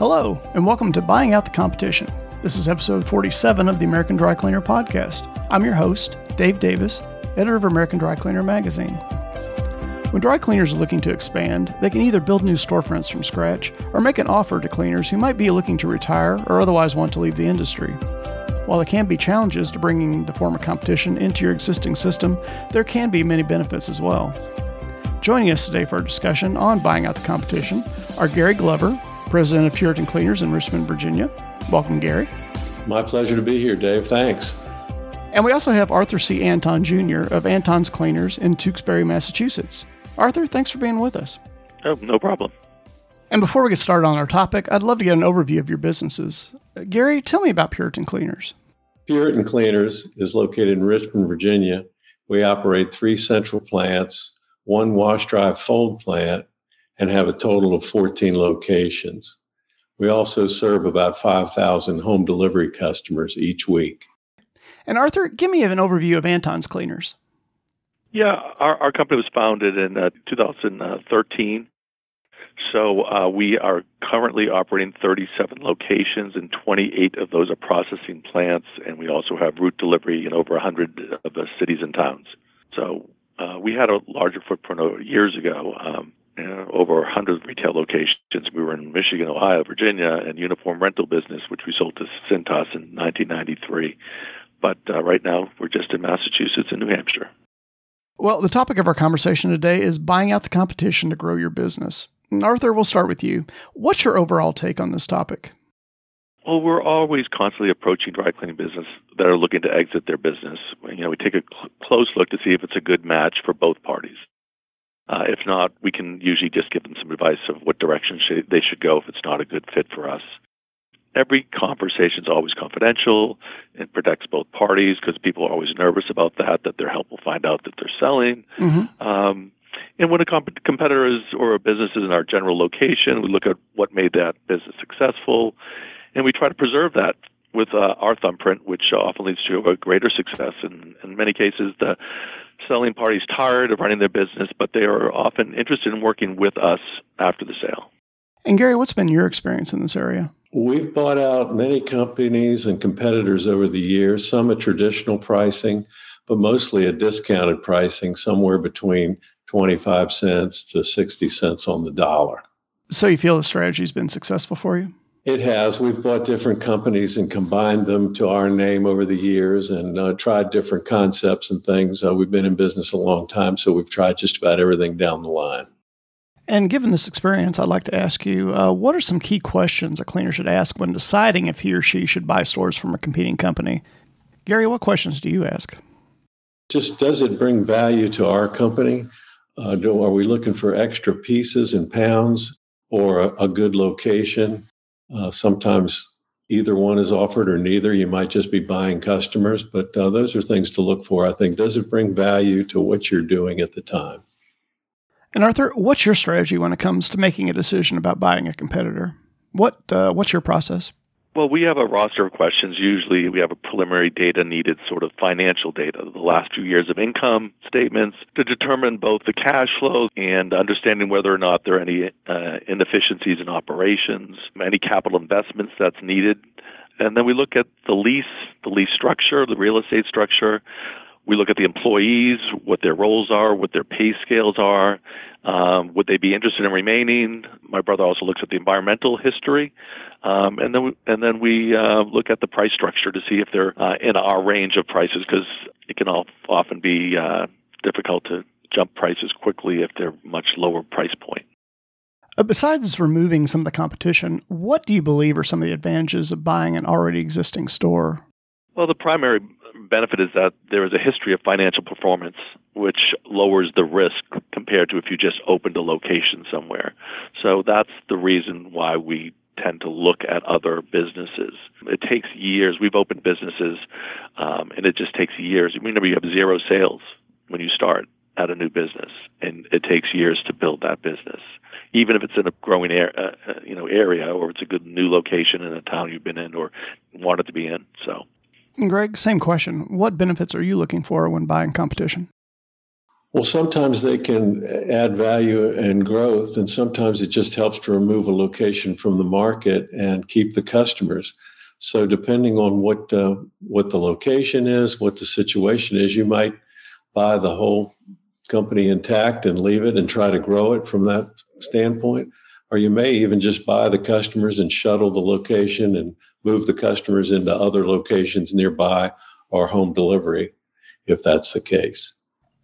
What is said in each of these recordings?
Hello, and welcome to Buying Out the Competition. This is episode 47 of the American Dry Cleaner podcast. I'm your host, Dave Davis, editor of American Dry Cleaner magazine. When dry cleaners are looking to expand, they can either build new storefronts from scratch or make an offer to cleaners who might be looking to retire or otherwise want to leave the industry. While there can be challenges to bringing the form of competition into your existing system, there can be many benefits as well. Joining us today for a discussion on buying out the competition are Gary Glover, president of Puritan Cleaners in Richmond, Virginia. Welcome, Gary. My pleasure to be here, Dave. Thanks. And we also have Arthur C. Anton Jr. of Anton's Cleaners in Tewksbury, Massachusetts. Arthur, thanks for being with us. Oh, no problem. And before we get started on our topic, I'd love to get an overview of your businesses. Uh, Gary, tell me about Puritan Cleaners. Puritan Cleaners is located in Richmond, Virginia. We operate three central plants, one wash dry fold plant, and have a total of 14 locations. We also serve about 5,000 home delivery customers each week. And Arthur, give me an overview of Anton's Cleaners. Yeah, our, our company was founded in uh, 2013. So uh, we are currently operating 37 locations, and 28 of those are processing plants, and we also have route delivery in over 100 of the cities and towns. So uh, we had a larger footprint years ago. Um, uh, over 100 retail locations. We were in Michigan, Ohio, Virginia, and uniform rental business, which we sold to Cintas in 1993. But uh, right now, we're just in Massachusetts and New Hampshire. Well, the topic of our conversation today is buying out the competition to grow your business. And Arthur, we'll start with you. What's your overall take on this topic? Well, we're always constantly approaching dry cleaning business that are looking to exit their business. You know, we take a cl- close look to see if it's a good match for both parties. Uh, if not, we can usually just give them some advice of what direction sh- they should go if it's not a good fit for us. Every conversation is always confidential. It protects both parties because people are always nervous about that, that their help will find out that they're selling. Mm-hmm. Um, and when a comp- competitor is or a business is in our general location, we look at what made that business successful, and we try to preserve that with uh, our thumbprint, which often leads to a greater success. And in many cases, the selling party is tired of running their business, but they are often interested in working with us after the sale. And Gary, what's been your experience in this area? We've bought out many companies and competitors over the years, some at traditional pricing, but mostly at discounted pricing, somewhere between 25 cents to 60 cents on the dollar. So you feel the strategy's been successful for you? It has. We've bought different companies and combined them to our name over the years and uh, tried different concepts and things. Uh, we've been in business a long time, so we've tried just about everything down the line. And given this experience, I'd like to ask you uh, what are some key questions a cleaner should ask when deciding if he or she should buy stores from a competing company? Gary, what questions do you ask? Just does it bring value to our company? Uh, do, are we looking for extra pieces and pounds or a, a good location? Uh, sometimes either one is offered or neither. You might just be buying customers, but uh, those are things to look for. I think does it bring value to what you're doing at the time? And Arthur, what's your strategy when it comes to making a decision about buying a competitor? What uh, what's your process? Well, we have a roster of questions. Usually, we have a preliminary data needed, sort of financial data, the last few years of income statements to determine both the cash flow and understanding whether or not there are any uh, inefficiencies in operations, any capital investments that's needed. And then we look at the lease, the lease structure, the real estate structure. We look at the employees, what their roles are, what their pay scales are. Um, would they be interested in remaining? My brother also looks at the environmental history. Um, and then we, and then we uh, look at the price structure to see if they're uh, in our range of prices because it can all, often be uh, difficult to jump prices quickly if they're much lower price point. Uh, besides removing some of the competition, what do you believe are some of the advantages of buying an already existing store? Well, the primary benefit is that there is a history of financial performance, which lowers the risk compared to if you just opened a location somewhere. So that's the reason why we tend to look at other businesses. It takes years. We've opened businesses, um, and it just takes years. Remember, you have zero sales when you start at a new business, and it takes years to build that business. Even if it's in a growing air, uh, uh, you know area, or it's a good new location in a town you've been in or wanted to be in. So, Greg, same question. What benefits are you looking for when buying competition? Well, sometimes they can add value and growth, and sometimes it just helps to remove a location from the market and keep the customers. So, depending on what uh, what the location is, what the situation is, you might buy the whole company intact and leave it and try to grow it from that standpoint, or you may even just buy the customers and shuttle the location and move the customers into other locations nearby or home delivery, if that's the case.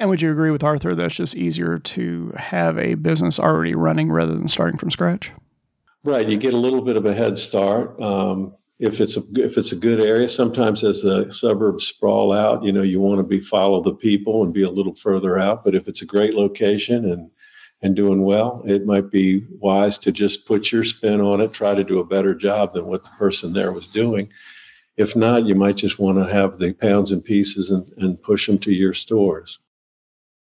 And would you agree with Arthur that it's just easier to have a business already running rather than starting from scratch? Right, you get a little bit of a head start. Um, if it's a if it's a good area, sometimes as the suburbs sprawl out, you know, you want to be follow the people and be a little further out. But if it's a great location and and doing well, it might be wise to just put your spin on it, try to do a better job than what the person there was doing. If not, you might just want to have the pounds and pieces and, and push them to your stores.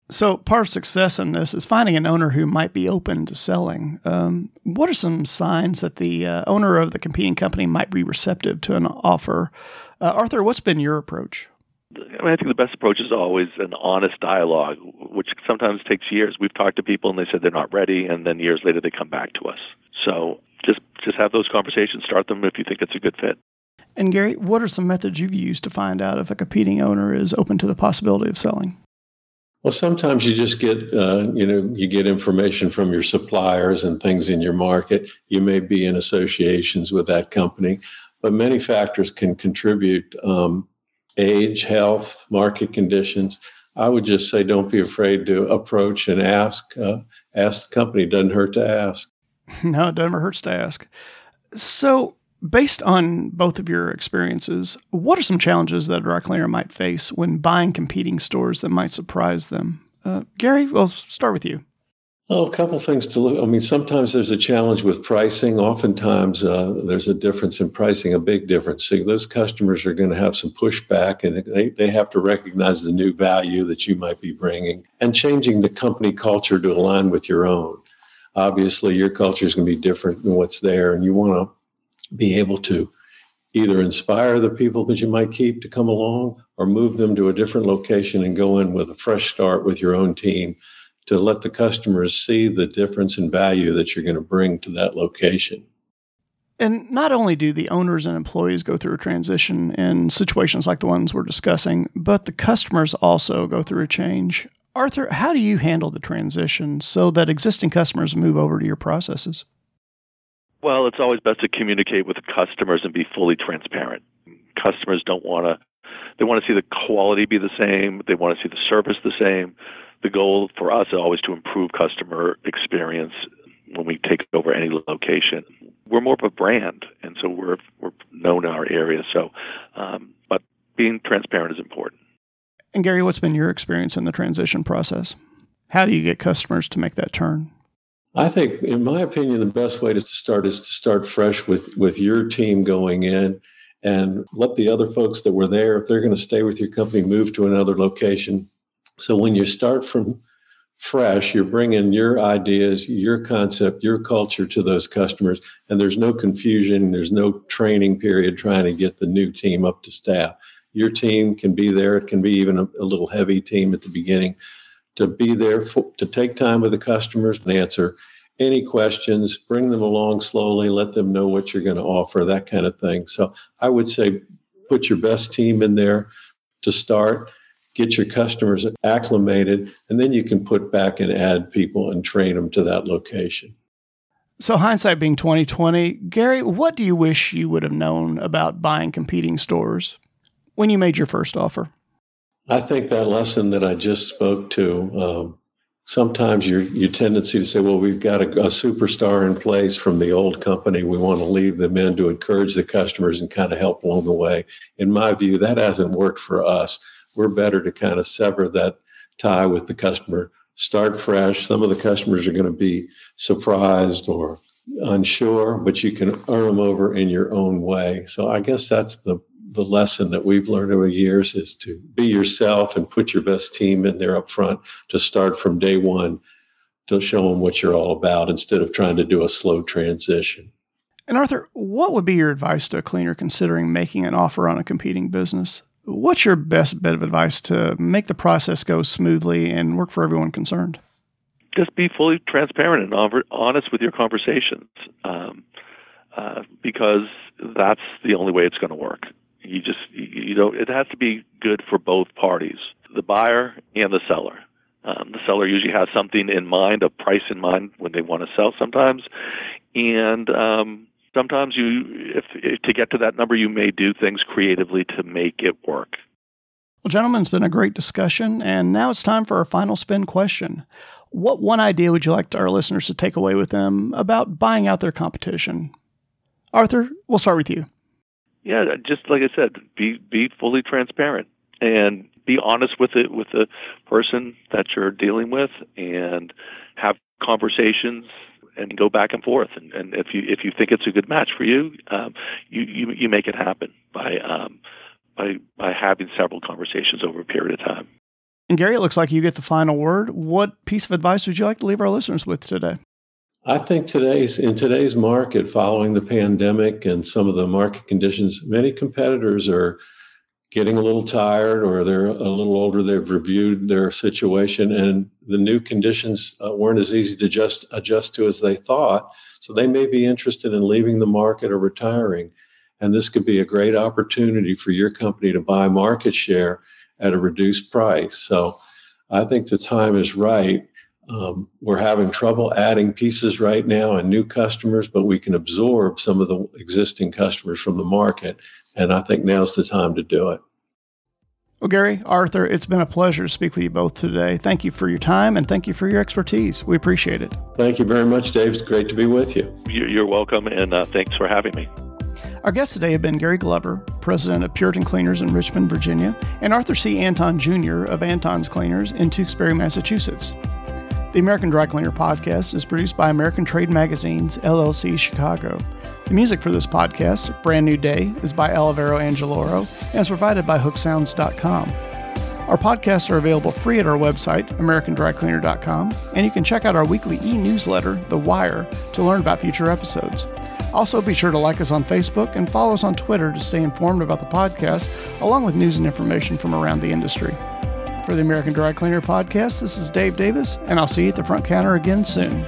So, part of success in this is finding an owner who might be open to selling. Um, what are some signs that the uh, owner of the competing company might be receptive to an offer? Uh, Arthur, what's been your approach? I, mean, I think the best approach is always an honest dialogue, which sometimes takes years. We've talked to people and they said they're not ready, and then years later they come back to us. So just just have those conversations. Start them if you think it's a good fit. And Gary, what are some methods you've used to find out if a competing owner is open to the possibility of selling? Well, sometimes you just get, uh, you know, you get information from your suppliers and things in your market. You may be in associations with that company, but many factors can contribute um, age, health, market conditions. I would just say don't be afraid to approach and ask. Uh, ask the company. It doesn't hurt to ask. No, it never hurts to ask. So, based on both of your experiences, what are some challenges that a dry cleaner might face when buying competing stores that might surprise them? Uh, Gary, we'll start with you. Oh, a couple things to look. I mean, sometimes there's a challenge with pricing. Oftentimes, uh, there's a difference in pricing, a big difference. So those customers are going to have some pushback, and they, they have to recognize the new value that you might be bringing and changing the company culture to align with your own. Obviously, your culture is going to be different than what's there, and you want to be able to either inspire the people that you might keep to come along or move them to a different location and go in with a fresh start with your own team to let the customers see the difference in value that you're going to bring to that location. And not only do the owners and employees go through a transition in situations like the ones we're discussing, but the customers also go through a change. Arthur, how do you handle the transition so that existing customers move over to your processes? Well, it's always best to communicate with the customers and be fully transparent. Customers don't want to they want to see the quality be the same, they want to see the service the same the goal for us is always to improve customer experience when we take over any location. We're more of a brand, and so we're we're known in our area. So, um, but being transparent is important. And Gary, what's been your experience in the transition process? How do you get customers to make that turn? I think, in my opinion, the best way to start is to start fresh with with your team going in and let the other folks that were there, if they're going to stay with your company, move to another location so when you start from fresh, you're bringing your ideas, your concept, your culture to those customers, and there's no confusion. There's no training period trying to get the new team up to staff. Your team can be there. It can be even a, a little heavy team at the beginning to be there for, to take time with the customers and answer any questions, bring them along slowly, let them know what you're going to offer, that kind of thing. So I would say put your best team in there to start get your customers acclimated, and then you can put back and add people and train them to that location. So hindsight being 2020, Gary, what do you wish you would have known about buying competing stores when you made your first offer? I think that lesson that I just spoke to. Um, sometimes your your tendency to say, "Well, we've got a, a superstar in place from the old company. We want to leave them in to encourage the customers and kind of help along the way." In my view, that hasn't worked for us we're better to kind of sever that tie with the customer, start fresh. Some of the customers are going to be surprised or unsure, but you can earn them over in your own way. So I guess that's the the lesson that we've learned over years is to be yourself and put your best team in there up front to start from day one to show them what you're all about instead of trying to do a slow transition. And Arthur, what would be your advice to a cleaner considering making an offer on a competing business? What's your best bit of advice to make the process go smoothly and work for everyone concerned? Just be fully transparent and honest with your conversations, um, uh, because that's the only way it's going to work. You just you know it has to be good for both parties, the buyer and the seller. Um, the seller usually has something in mind, a price in mind when they want to sell sometimes, and um, sometimes you, if, if to get to that number, you may do things creatively to make it work. Well, gentlemen, it's been a great discussion, and now it's time for our final spin question. What one idea would you like our listeners to take away with them about buying out their competition? Arthur, we'll start with you. Yeah, just like I said, be be fully transparent and be honest with it with the person that you're dealing with, and have conversations and go back and forth. And, and if you if you think it's a good match for you, um, you, you you make it happen by um, by by having several conversations over a period of time. And Gary, it looks like you get the final word. What piece of advice would you like to leave our listeners with today? I think today's in today's market, following the pandemic and some of the market conditions, many competitors are getting a little tired or they're a little older. They've reviewed their situation, and the new conditions uh, weren't as easy to just adjust to as they thought. So they may be interested in leaving the market or retiring. And this could be a great opportunity for your company to buy market share at a reduced price. So I think the time is right. Um, we're having trouble adding pieces right now and new customers, but we can absorb some of the existing customers from the market. And I think now's the time to do it. Well, Gary, Arthur, it's been a pleasure to speak with you both today. Thank you for your time and thank you for your expertise. We appreciate it. Thank you very much, Dave. It's great to be with you. You're welcome, and uh, thanks for having me. Our guests today have been Gary Glover, president of Puritan Cleaners in Richmond, Virginia, and Arthur C. Anton Jr. of Anton's Cleaners in Tewksbury, Massachusetts. The American Dry Cleaner podcast is produced by American Trade Magazines, LLC, Chicago. The music for this podcast, Brand New Day, is by Olivero Angeloro and is provided by hooksounds.com. Our podcasts are available free at our website, americandrycleaner.com, and you can check out our weekly e newsletter, The Wire, to learn about future episodes. Also, be sure to like us on Facebook and follow us on Twitter to stay informed about the podcast, along with news and information from around the industry. For the American Dry Cleaner podcast, this is Dave Davis, and I'll see you at the front counter again soon.